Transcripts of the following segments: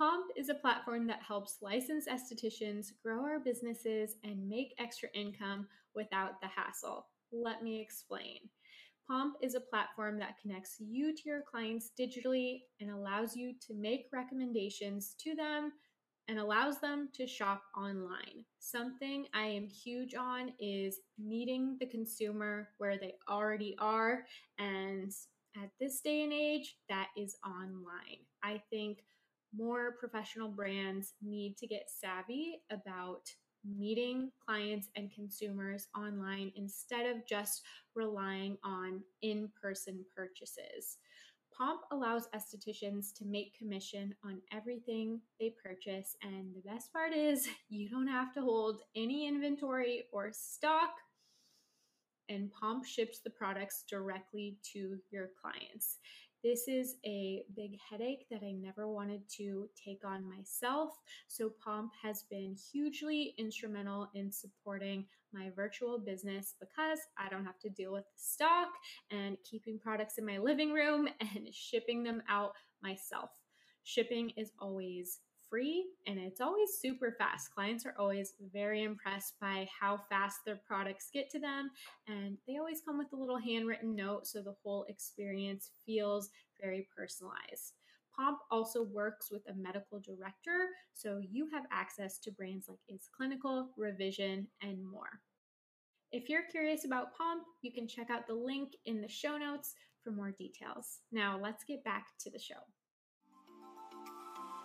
Pomp is a platform that helps licensed estheticians grow our businesses and make extra income without the hassle. Let me explain. Pomp is a platform that connects you to your clients digitally and allows you to make recommendations to them and allows them to shop online. Something I am huge on is meeting the consumer where they already are. And at this day and age, that is online. I think more professional brands need to get savvy about meeting clients and consumers online instead of just relying on in person purchases. Pomp allows estheticians to make commission on everything they purchase. And the best part is, you don't have to hold any inventory or stock. And Pomp ships the products directly to your clients. This is a big headache that I never wanted to take on myself. So, Pomp has been hugely instrumental in supporting my virtual business because I don't have to deal with stock and keeping products in my living room and shipping them out myself. Shipping is always free and it's always super fast. Clients are always very impressed by how fast their products get to them, and they always come with a little handwritten note so the whole experience feels very personalized. Pomp also works with a medical director, so you have access to brands like iS Clinical, Revision, and more. If you're curious about Pomp, you can check out the link in the show notes for more details. Now, let's get back to the show.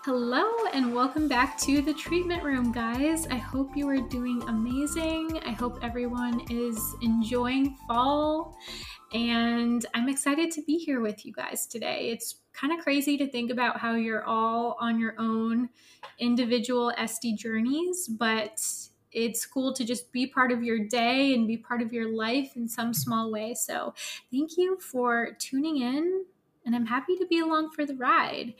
Hello, and welcome back to the treatment room, guys. I hope you are doing amazing. I hope everyone is enjoying fall, and I'm excited to be here with you guys today. It's kind of crazy to think about how you're all on your own individual SD journeys, but it's cool to just be part of your day and be part of your life in some small way. So, thank you for tuning in and I'm happy to be along for the ride.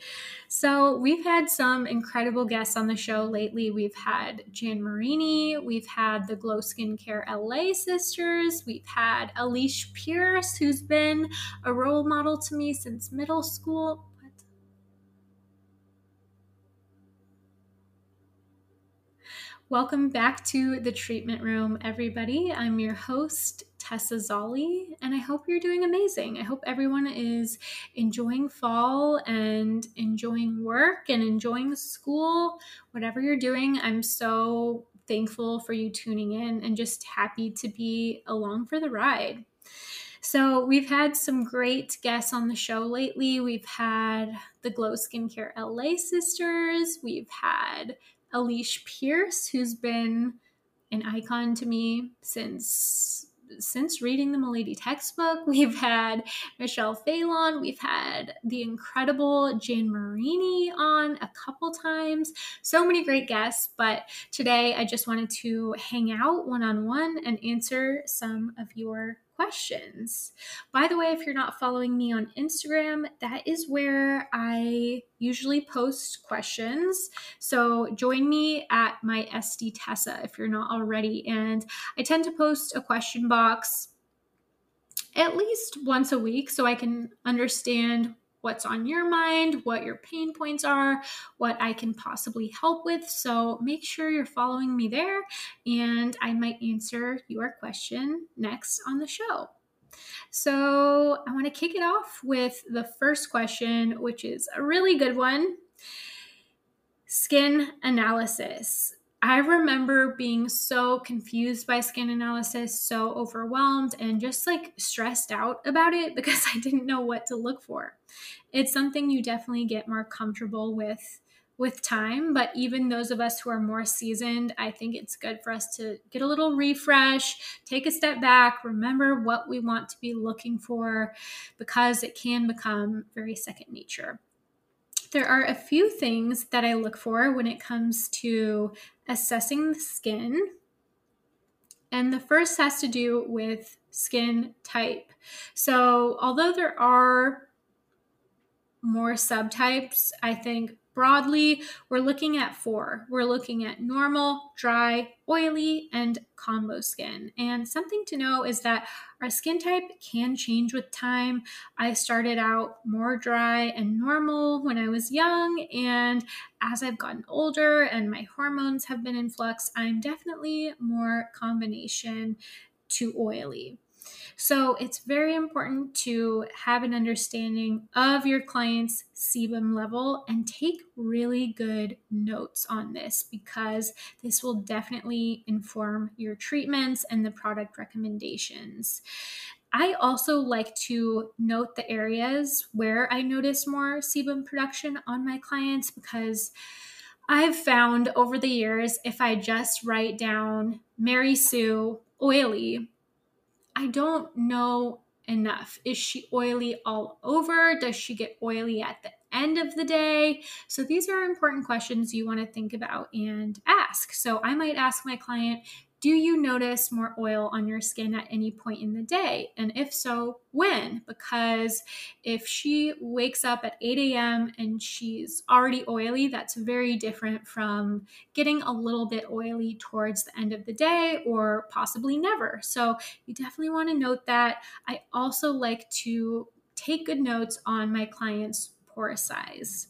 So, we've had some incredible guests on the show lately. We've had Jan Marini, we've had the Glow Skincare LA sisters, we've had Alicia Pierce, who's been a role model to me since middle school. Welcome back to the treatment room, everybody. I'm your host, Tessa Zolli, and I hope you're doing amazing. I hope everyone is enjoying fall and enjoying work and enjoying school, whatever you're doing. I'm so thankful for you tuning in and just happy to be along for the ride. So, we've had some great guests on the show lately. We've had the Glow Skincare LA sisters, we've had Alicia Pierce, who's been an icon to me since since reading the Milady textbook. We've had Michelle Phelan, we've had the incredible Jan Marini on a couple times. So many great guests, but today I just wanted to hang out one on one and answer some of your questions. By the way, if you're not following me on Instagram, that is where I usually post questions. So join me at my SD Tessa if you're not already. And I tend to post a question box at least once a week so I can understand what's on your mind, what your pain points are, what I can possibly help with. So make sure you're following me there, and I might answer your question next on the show. So I want to kick it off with the first question, which is a really good one skin analysis. I remember being so confused by skin analysis, so overwhelmed, and just like stressed out about it because I didn't know what to look for. It's something you definitely get more comfortable with with time, but even those of us who are more seasoned, I think it's good for us to get a little refresh, take a step back, remember what we want to be looking for because it can become very second nature. There are a few things that I look for when it comes to assessing the skin. And the first has to do with skin type. So, although there are more subtypes, I think broadly, we're looking at four. We're looking at normal, dry, oily, and combo skin. And something to know is that our skin type can change with time. I started out more dry and normal when I was young, and as I've gotten older and my hormones have been in flux, I'm definitely more combination to oily. So it's very important to have an understanding of your client's sebum level and take really good notes on this because this will definitely inform your treatments and the product recommendations. I also like to note the areas where I notice more sebum production on my clients because I've found over the years if I just write down Mary Sue oily, I don't know enough. Is she oily all over? Does she get oily at the end of the day? So these are important questions you want to think about and ask. So I might ask my client, do you notice more oil on your skin at any point in the day? And if so, when? Because if she wakes up at 8 a.m. and she's already oily, that's very different from getting a little bit oily towards the end of the day or possibly never. So you definitely want to note that. I also like to take good notes on my client's pore size.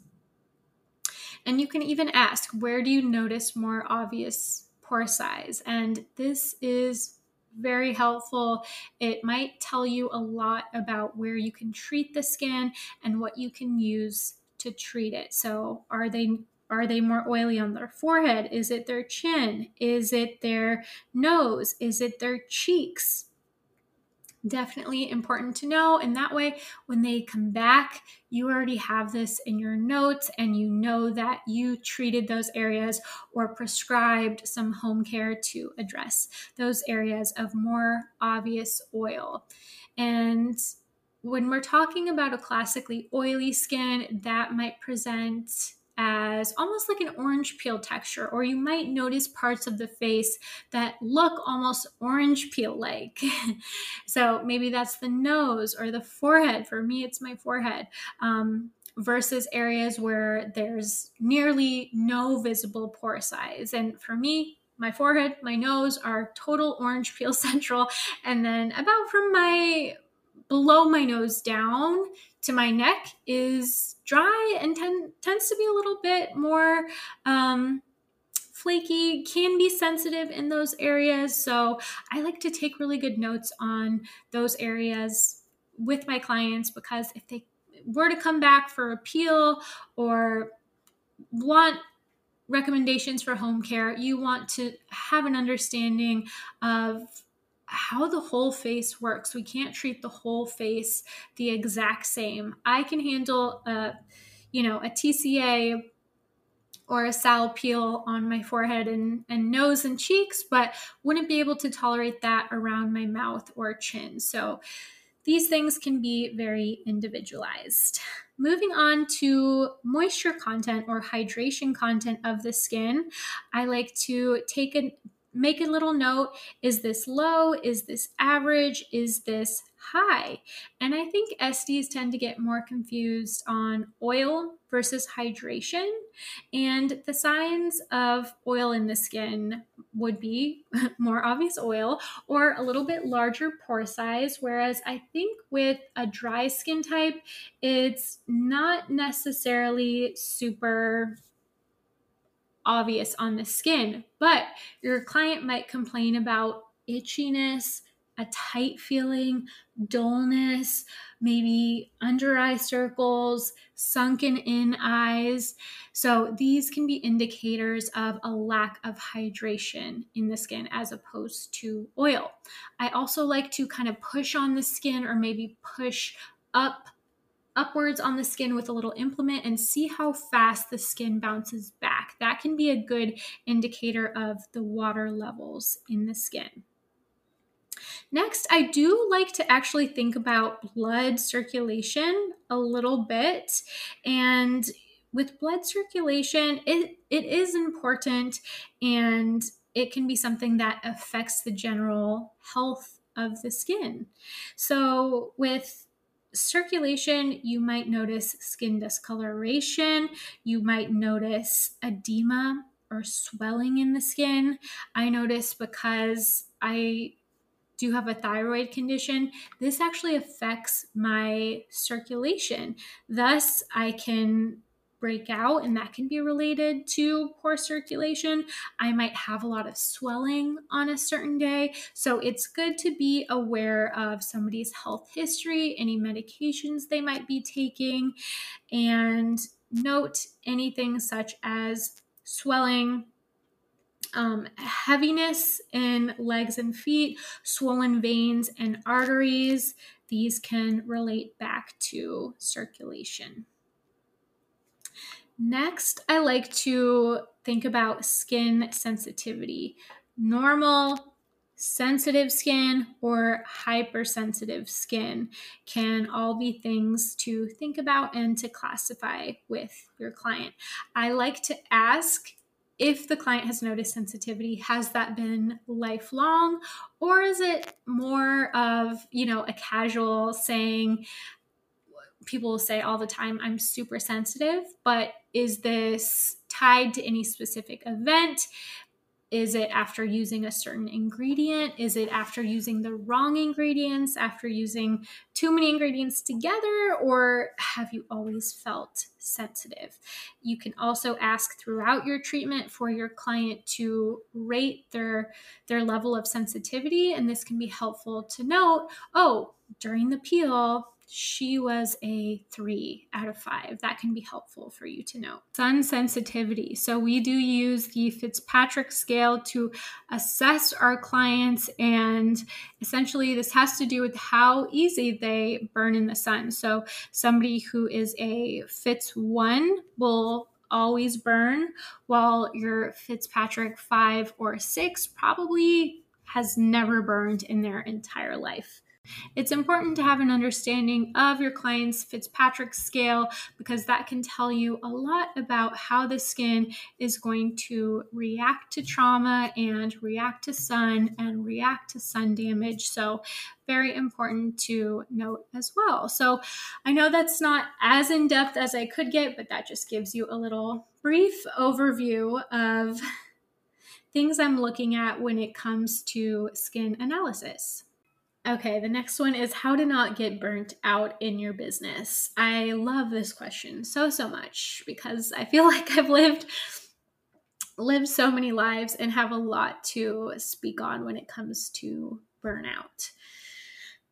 And you can even ask, where do you notice more obvious pore size. And this is very helpful. It might tell you a lot about where you can treat the skin and what you can use to treat it. So, are they are they more oily on their forehead? Is it their chin? Is it their nose? Is it their cheeks? Definitely important to know. And that way, when they come back, you already have this in your notes and you know that you treated those areas or prescribed some home care to address those areas of more obvious oil. And when we're talking about a classically oily skin, that might present as almost like an orange peel texture, or you might notice parts of the face that look almost orange peel like. so maybe that's the nose or the forehead. For me, it's my forehead. Um, versus areas where there's nearly no visible pore size. And for me, my forehead, my nose are total orange peel central. And then about from my below my nose down to my neck is dry and ten, tends to be a little bit more um, flaky, can be sensitive in those areas. So I like to take really good notes on those areas with my clients because if they were to come back for a peel or want recommendations for home care, you want to have an understanding of how the whole face works. We can't treat the whole face the exact same. I can handle a, you know, a TCA or a sal peel on my forehead and, and nose and cheeks, but wouldn't be able to tolerate that around my mouth or chin. So these things can be very individualized. Moving on to moisture content or hydration content of the skin, I like to take a make a little note is this low? Is this average? Is this high? And I think SDs tend to get more confused on oil versus hydration. And the signs of oil in the skin would be more obvious oil or a little bit larger pore size. Whereas I think with a dry skin type, it's not necessarily super obvious on the skin, but your client might complain about itchiness, a tight feeling, dullness, maybe under eye circles, sunken in eyes. So, these can be indicators of a lack of hydration in the skin as opposed to oil. I also like to kind of push on the skin or maybe push up upwards on the skin with a little implement and see how fast the skin bounces back. That can be a good indicator of the water levels in the skin. Next, I do like to actually think about blood circulation a little bit. And with blood circulation, it, it is important and it can be something that affects the general health of the skin. So, with circulation, you might notice skin discoloration, you might notice edema or swelling in the skin. I notice because I do have a thyroid condition, this actually affects my circulation. Thus, I can break out, and that can be related to poor circulation. I might have a lot of swelling on a certain day. So it's good to be aware of somebody's health history, any medications they might be taking, and note anything such as swelling. Um, heaviness in legs and feet, swollen veins and arteries. These can relate back to circulation. Next, I like to think about skin sensitivity. Normal, sensitive skin, or hypersensitive skin can all be things to think about and to classify with your client. I like to ask if the client has noticed sensitivity has that been lifelong or is it more of you know a casual saying people will say all the time, I'm super sensitive, but is this tied to any specific event? Is it after using a certain ingredient? Is it after using the wrong ingredients, after using too many ingredients together, or have you always felt sensitive? You can also ask throughout your treatment for your client to rate their their level of sensitivity and this can be helpful to note, oh, during the peel, she was a three out of five. That can be helpful for you to know. Sun sensitivity. So, we do use the Fitzpatrick scale to assess our clients, and essentially, this has to do with how easy they burn in the sun. So, somebody who is a Fitz one will always burn, while your Fitzpatrick five or six probably has never burned in their entire life. It's important to have an understanding of your client's Fitzpatrick scale because that can tell you a lot about how the skin is going to react to trauma and react to sun and react to sun damage. So, very important to note as well. So, I know that's not as in depth as I could get, but that just gives you a little brief overview of things I'm looking at when it comes to skin analysis. Okay, the next one is how to not get burnt out in your business. I love this question so so much because I feel like I've lived lived so many lives and have a lot to speak on when it comes to burnout.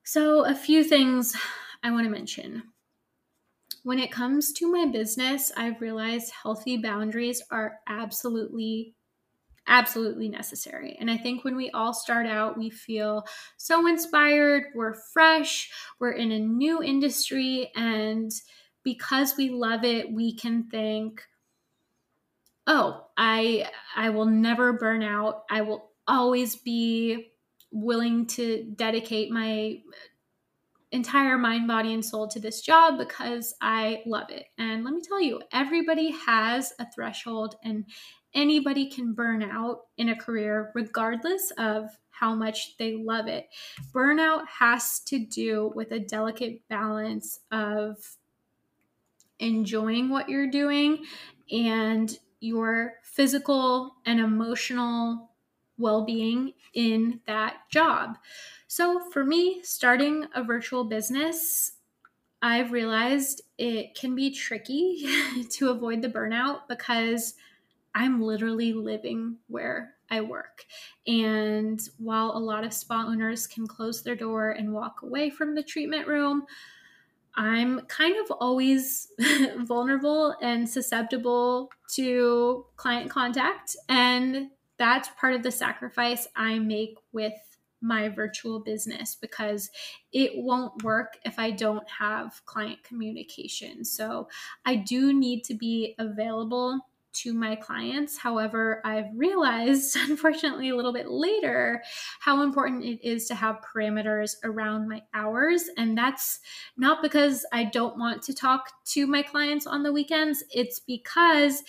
So, a few things I want to mention. When it comes to my business, I've realized healthy boundaries are absolutely absolutely necessary. And I think when we all start out, we feel so inspired, we're fresh, we're in a new industry, and because we love it, we can think, "Oh, I I will never burn out. I will always be willing to dedicate my entire mind, body, and soul to this job because I love it. And let me tell you, everybody has a threshold and anybody can burn out in a career regardless of how much they love it. Burnout has to do with a delicate balance of enjoying what you're doing and your physical and emotional well being in that job. So, for me, starting a virtual business, I've realized it can be tricky to avoid the burnout because I'm literally living where I work. And while a lot of spa owners can close their door and walk away from the treatment room, I'm kind of always vulnerable and susceptible to client contact. And that's part of the sacrifice I make with my virtual business because it won't work if I don't have client communication. So I do need to be available to my clients. However, I've realized, unfortunately, a little bit later, how important it is to have parameters around my hours. And that's not because I don't want to talk to my clients on the weekends, it's because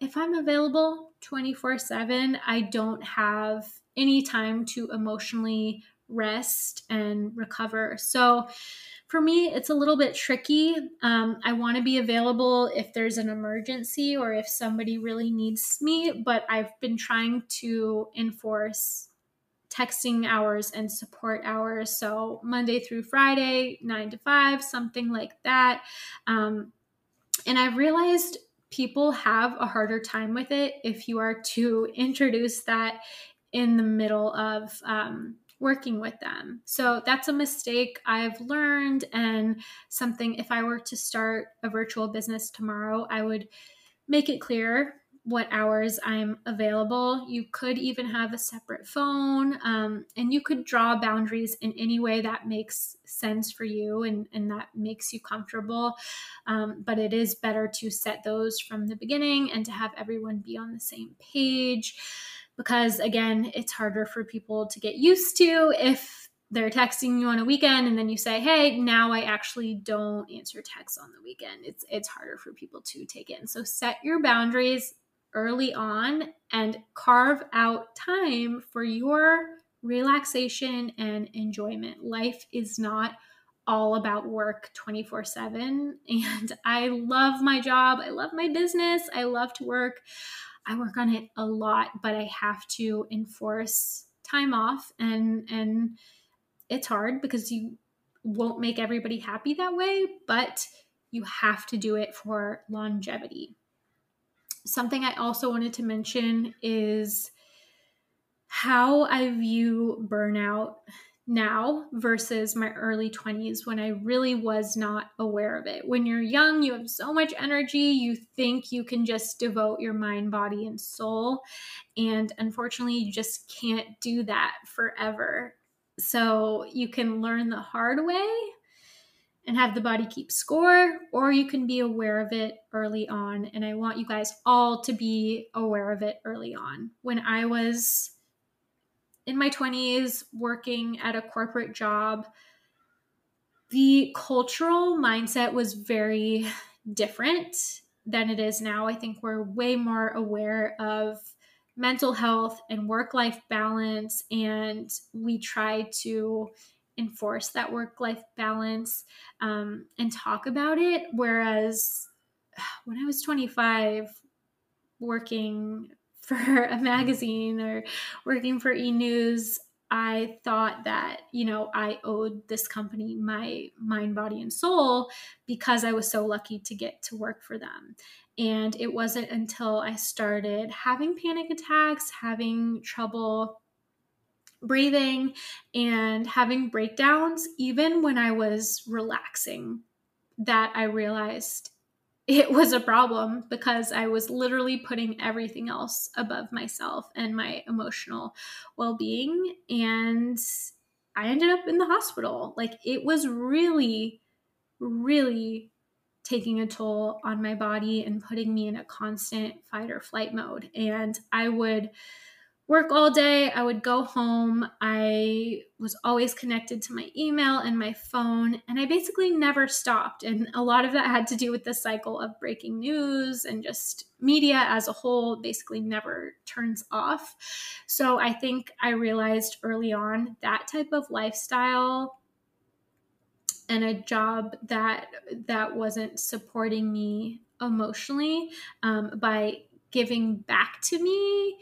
if I'm available 24 7, I don't have any time to emotionally rest and recover. So, for me, it's a little bit tricky. Um, I want to be available if there's an emergency or if somebody really needs me, but I've been trying to enforce texting hours and support hours. So Monday through Friday, nine to five, something like that. Um, and I've realized people have a harder time with it if you are to introduce that in the middle of um, working with them. So that's a mistake I've learned, and something if I were to start a virtual business tomorrow, I would make it clear what hours I'm available. You could even have a separate phone, um, and you could draw boundaries in any way that makes sense for you and, and that makes you comfortable. Um, but it is better to set those from the beginning and to have everyone be on the same page because again, it's harder for people to get used to if they're texting you on a weekend and then you say, "Hey, now I actually don't answer texts on the weekend." It's it's harder for people to take in. So set your boundaries early on and carve out time for your relaxation and enjoyment. Life is not all about work 24 7. And I love my job. I love my business. I love to work. I work on it a lot, but I have to enforce time off and and it's hard because you won't make everybody happy that way, but you have to do it for longevity. Something I also wanted to mention is how I view burnout now versus my early 20s when I really was not aware of it. When you're young, you have so much energy, you think you can just devote your mind, body, and soul. And unfortunately, you just can't do that forever. So you can learn the hard way and have the body keep score, or you can be aware of it early on. And I want you guys all to be aware of it early on. When I was in my 20s working at a corporate job, the cultural mindset was very different than it is now. I think we're way more aware of mental health and work life balance, and we try to enforce that work life balance um, and talk about it. Whereas when I was 25, working for a magazine or working for e news, I thought that, you know, I owed this company my mind, body, and soul because I was so lucky to get to work for them. And it wasn't until I started having panic attacks, having trouble breathing, and having breakdowns, even when I was relaxing, that I realized it was a problem because I was literally putting everything else above myself and my emotional well being. And I ended up in the hospital. Like it was really, really taking a toll on my body and putting me in a constant fight or flight mode. And I would work all day. I would go home. I was always connected to my email and my phone, and I basically never stopped. And a lot of that had to do with the cycle of breaking news and just media as a whole basically never turns off. So I think I realized early on that type of lifestyle and a job that that wasn't supporting me emotionally um, by giving back to me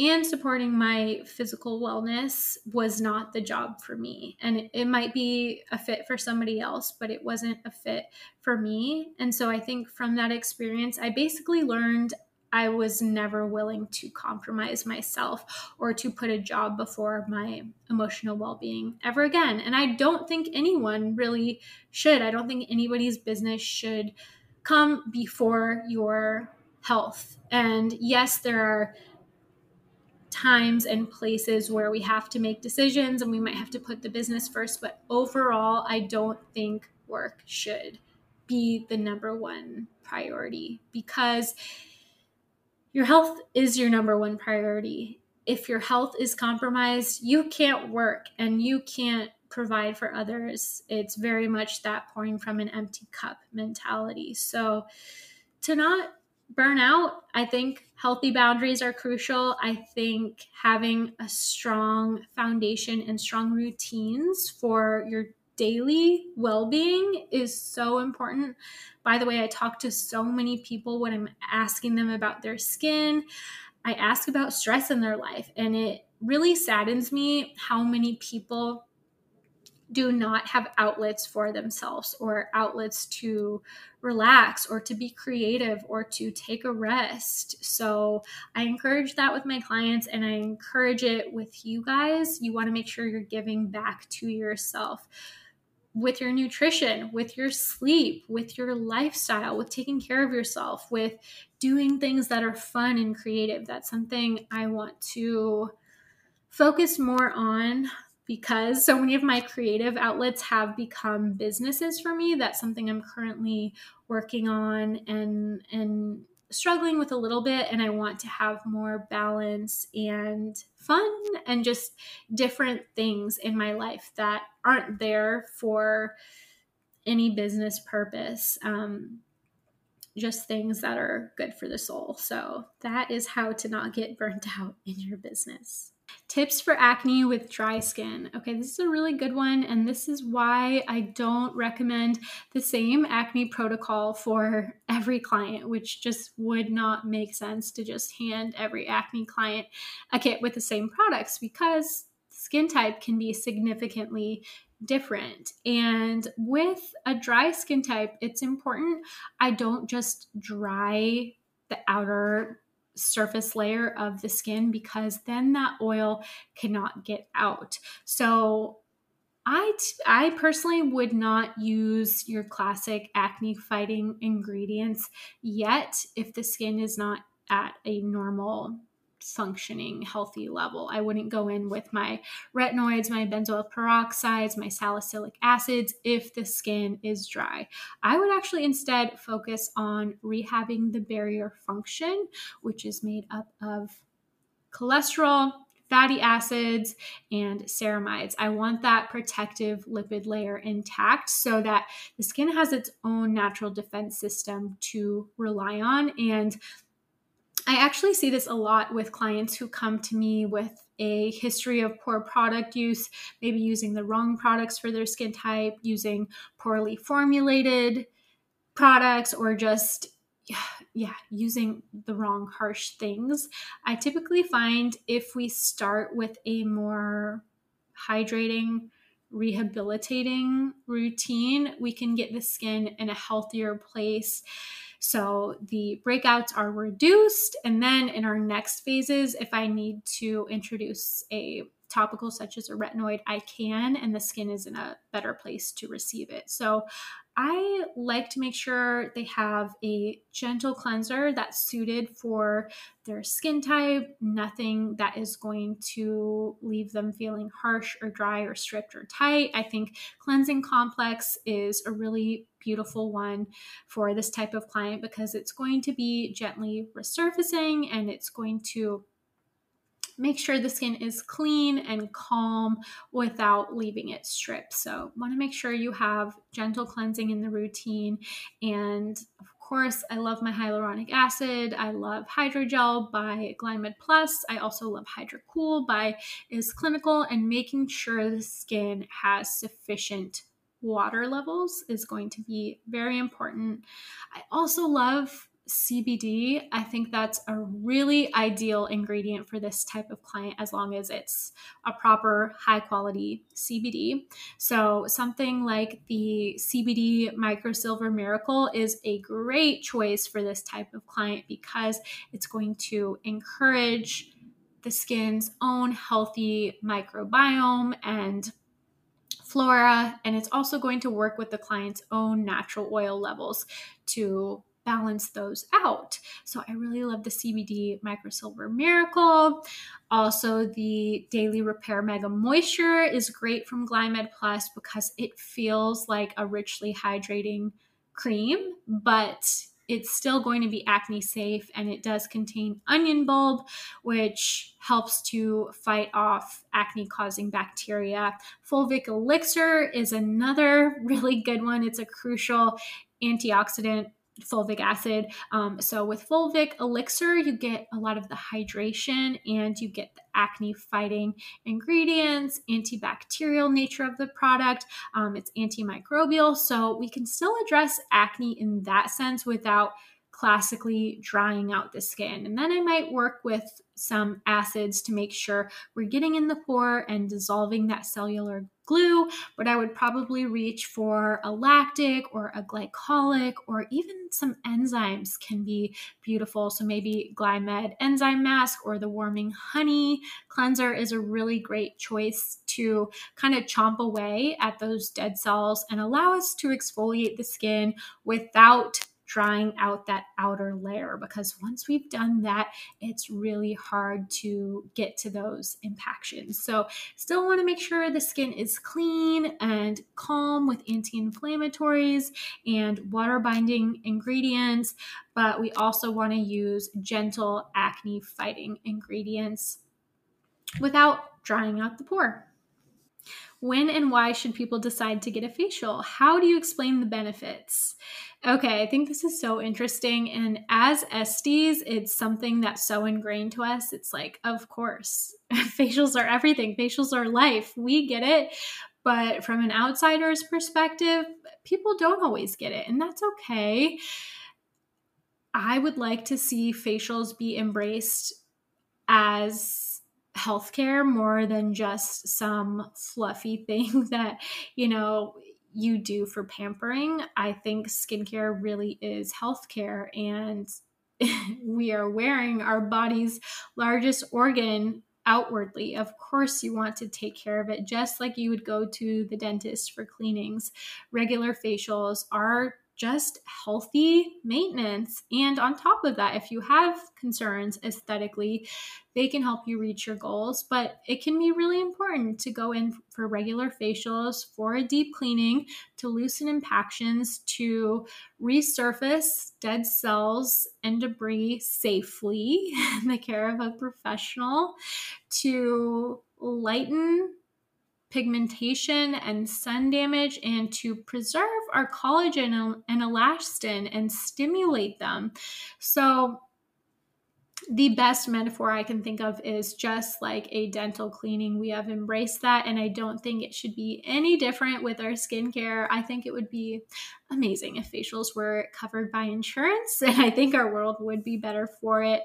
and supporting my physical wellness was not the job for me. And it, it, might be a fit for somebody else, but it wasn't a fit for me. And so I think from that experience, I basically learned I was never willing to compromise myself or to put a job before my emotional well being ever again. And I don't think anyone really should. I don't think anybody's business should come before your health. And yes, there are times and places where we have to make decisions and we might have to put the business first. But overall, I don't think work should be the number one priority because your health is your number one priority. If your health is compromised, you can't work and you can't provide for others. It's very much that pouring from an empty cup mentality. So, to not burn out, I think healthy boundaries are crucial. I think having a strong foundation and strong routines for your daily well being is so important. By the way, I talk to so many people when I'm asking them about their skin. I ask about stress in their life, and it really saddens me how many people do not have outlets for themselves or outlets to relax or to be creative or to take a rest. So I encourage that with my clients and I encourage it with you guys. You want to make sure you're giving back to yourself with your nutrition, with your sleep, with your lifestyle, with taking care of yourself, with doing things that are fun and creative. That's something I want to focus more on because so many of my creative outlets have become businesses for me. That's something I'm currently working on and and struggling with a little bit and I want to have more balance and fun and just different things in my life that aren't there for any business purpose. Um, just things that are good for the soul. So that is how to not get burnt out in your business. Tips for acne with dry skin. Okay, this is a really good one, and this is why I don't recommend the same acne protocol for every client, which just would not make sense to just hand every acne client a kit with the same products because skin type can be significantly different. And with a dry skin type, it's important I don't just dry the outer surface layer of the skin because then that oil cannot get out. So I, t- I personally would not use your classic acne fighting ingredients yet if the skin is not at a normal functioning healthy level. I wouldn't go in with my retinoids, my benzoyl peroxides, my salicylic acids if the skin is dry. I would actually instead focus on rehabbing the barrier function, which is made up of cholesterol, fatty acids, and ceramides. I want that protective lipid layer intact so that the skin has its own natural defense system to rely on. And I actually see this a lot with clients who come to me with a history of poor product use, maybe using the wrong products for their skin type, using poorly formulated products, or just yeah, using the wrong harsh things. I typically find if we start with a more hydrating, rehabilitating routine, we can get the skin in a healthier place so the breakouts are reduced. And then in our next phases, if I need to introduce a topical such as a retinoid, I can, and the skin is in a better place to receive it. So I like to make sure they have a gentle cleanser that's suited for their skin type, nothing that is going to leave them feeling harsh or dry or stripped or tight. I think Cleansing Complex is a really beautiful one for this type of client because it's going to be gently resurfacing and it's going to make sure the skin is clean and calm without leaving it stripped. So, want to make sure you have gentle cleansing in the routine. And of course, I love my hyaluronic acid. I love Hydrogel by Glymed Plus. I also love HydraCool by Is Clinical, and making sure the skin has sufficient water levels is going to be very important. I also love CBD. I think that's a really ideal ingredient for this type of client as long as it's a proper high quality CBD. So, something like the CBD Microsilver Miracle is a great choice for this type of client because it's going to encourage the skin's own healthy microbiome and flora and it's also going to work with the client's own natural oil levels to balance those out. So I really love the CBD Microsilver Miracle. Also, the Daily Repair Mega Moisture is great from Glymed Plus because it feels like a richly hydrating cream, but it's still going to be acne safe and it does contain onion bulb, which helps to fight off acne causing bacteria. Fulvic Elixir is another really good one. It's a crucial antioxidant fulvic acid. Um, so with fulvic elixir, you get a lot of the hydration and you get the acne fighting ingredients, antibacterial nature of the product. Um, it's antimicrobial. So we can still address acne in that sense without classically drying out the skin. And then I might work with some acids to make sure we're getting in the pore and dissolving that cellular glue. But I would probably reach for a lactic or a glycolic or even some enzymes can be beautiful. So maybe Glymed enzyme mask or the warming honey cleanser is a really great choice to kind of chomp away at those dead cells and allow us to exfoliate the skin without drying out that outer layer because once we've done that, it's really hard to get to those impactions. So, still want to make sure the skin is clean and calm with anti inflammatories and water binding ingredients, but we also want to use gentle acne fighting ingredients without drying out the pore. When and why should people decide to get a facial? How do you explain the benefits? Okay, I think this is so interesting. And as Estes, it's something that's so ingrained to us. It's like, of course, facials are everything, facials are life. We get it. But from an outsider's perspective, people don't always get it. And that's okay. I would like to see facials be embraced as healthcare more than just some fluffy thing that, you know, you do for pampering. I think skincare really is healthcare, and we are wearing our body's largest organ outwardly. Of course, you want to take care of it just like you would go to the dentist for cleanings. Regular facials are just healthy maintenance. And on top of that, if you have concerns aesthetically, they can help you reach your goals. But it can be really important to go in for regular facials, for a deep cleaning, to loosen impactions, to resurface dead cells and debris safely in the care of a professional, to lighten pigmentation and sun damage and to preserve our collagen and elastin and stimulate them. So the best metaphor I can think of is just like a dental cleaning. We have embraced that, and I don't think it should be any different with our skincare. I think it would be amazing if facials were covered by insurance, and I think our world would be better for it.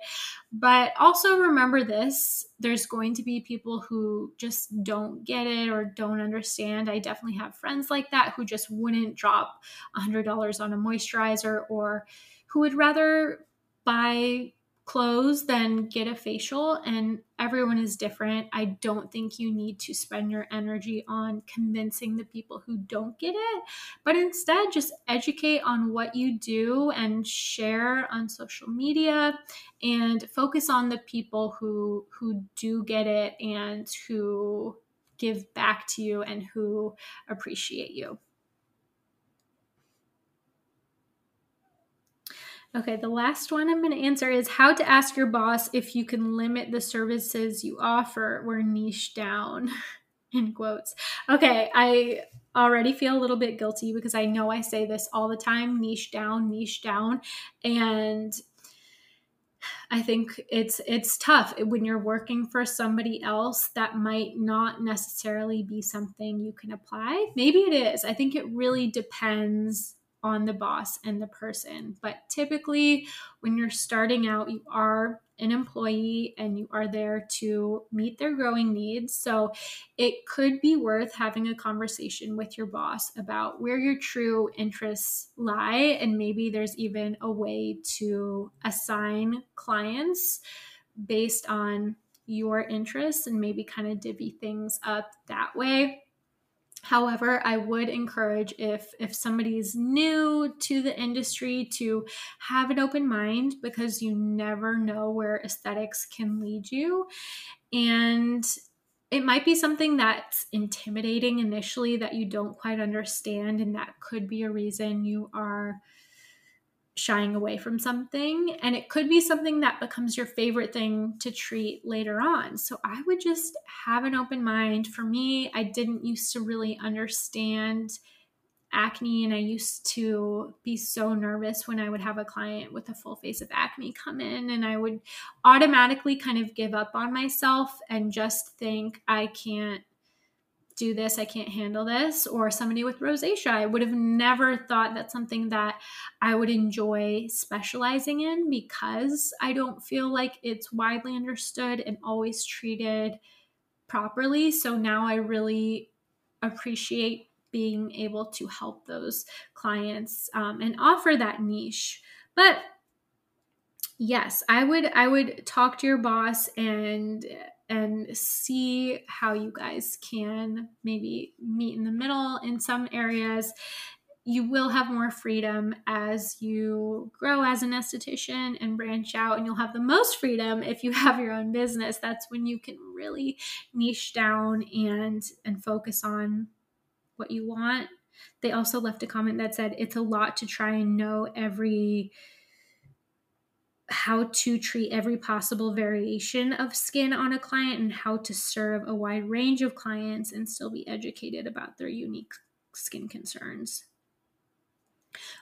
But also remember this there's going to be people who just don't get it or don't understand. I definitely have friends like that who just wouldn't drop $100 on a moisturizer or who would rather buy clothes then get a facial and everyone is different. I don't think you need to spend your energy on convincing the people who don't get it but instead just educate on what you do and share on social media and focus on the people who who do get it and who give back to you and who appreciate you Okay, the last one I'm going to answer is how to ask your boss if you can limit the services you offer. We're niche down, in quotes. Okay, I already feel a little bit guilty because I know I say this all the time niche down, niche down. And I think it's it's tough when you're working for somebody else that might not necessarily be something you can apply. Maybe it is. I think it really depends on the boss and the person. But typically, when you're starting out, you are an employee and you are there to meet their growing needs. So it could be worth having a conversation with your boss about where your true interests lie. And maybe there's even a way to assign clients based on your interests and maybe kind of divvy things up that way. However, I would encourage if if somebody's new to the industry to have an open mind because you never know where aesthetics can lead you. And it might be something that's intimidating initially that you don't quite understand and that could be a reason you are shying away from something and it could be something that becomes your favorite thing to treat later on. So I would just have an open mind. For me, I didn't used to really understand acne and I used to be so nervous when I would have a client with a full face of acne come in and I would automatically kind of give up on myself and just think I can't do this, I can't handle this, or somebody with rosacea. I would have never thought that's something that I would enjoy specializing in because I don't feel like it's widely understood and always treated properly. So now I really appreciate being able to help those clients um, and offer that niche. But yes, I would I would talk to your boss and and see how you guys can maybe meet in the middle in some areas. You will have more freedom as you grow as an esthetician and branch out, and you'll have the most freedom if you have your own business. That's when you can really niche down and and focus on what you want. They also left a comment that said it's a lot to try and know every how to treat every possible variation of skin on a client and how to serve a wide range of clients and still be educated about their unique skin concerns.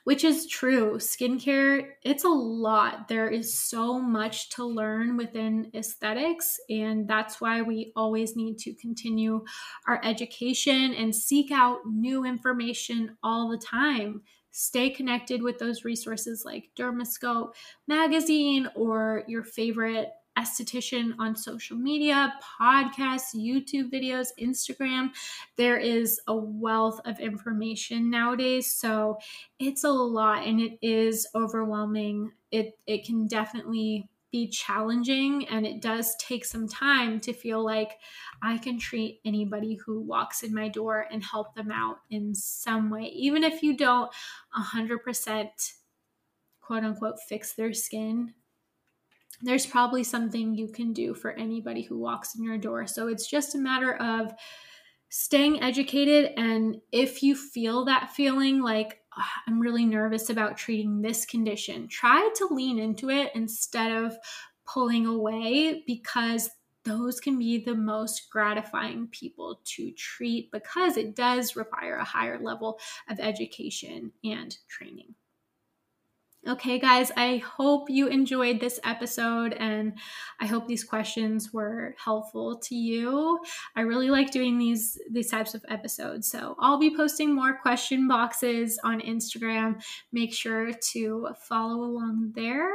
Which is true. Skincare, it's a lot. There is so much to learn within aesthetics, and that's why we always need to continue our education and seek out new information all the time stay connected with those resources like Dermascope magazine or your favorite esthetician on social media, podcasts, YouTube videos, Instagram. There is a wealth of information nowadays. So it's a lot and it is overwhelming. It it can definitely be challenging and it does take some time to feel like I can treat anybody who walks in my door and help them out in some way, even if you don't 100% quote unquote fix their skin. There's probably something you can do for anybody who walks in your door. So it's just a matter of staying educated. And if you feel that feeling like, I'm really nervous about treating this condition. Try to lean into it instead of pulling away because those can be the most gratifying people to treat because it does require a higher level of education and training. Okay, guys, I hope you enjoyed this episode and I hope these questions were helpful to you. I really like doing these these types of episodes. So, I'll be posting more question boxes on Instagram. Make sure to follow along there.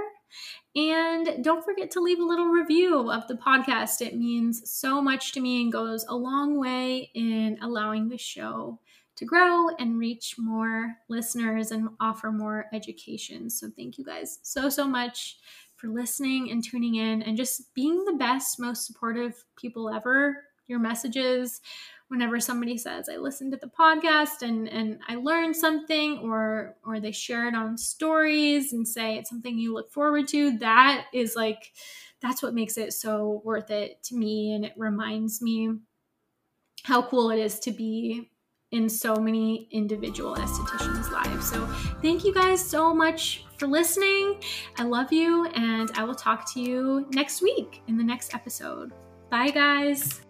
And don't forget to leave a little review of the podcast. It means so much to me and goes a long way in allowing the show to grow and reach more listeners and offer more education. So, thank you guys so, so much for listening and tuning in and just being the best, most supportive people ever. Your messages, whenever somebody says, I listened to the podcast and, and I learned something, or or they share it on stories and say it's something you look forward to, that is like that's what makes it so worth it to me. And it reminds me how cool it is to be in so many individual estheticians' lives. So, thank you guys so much for listening. I love you, and I will talk to you next week in the next episode. Bye, guys.